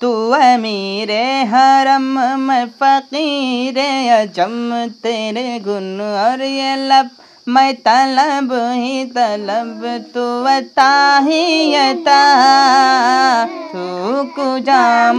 تو امیر حرم میں فقیر اجم تیرے گن اور یہ لب میں طلب ہی طلب تو عطا ہی عطا تو کجا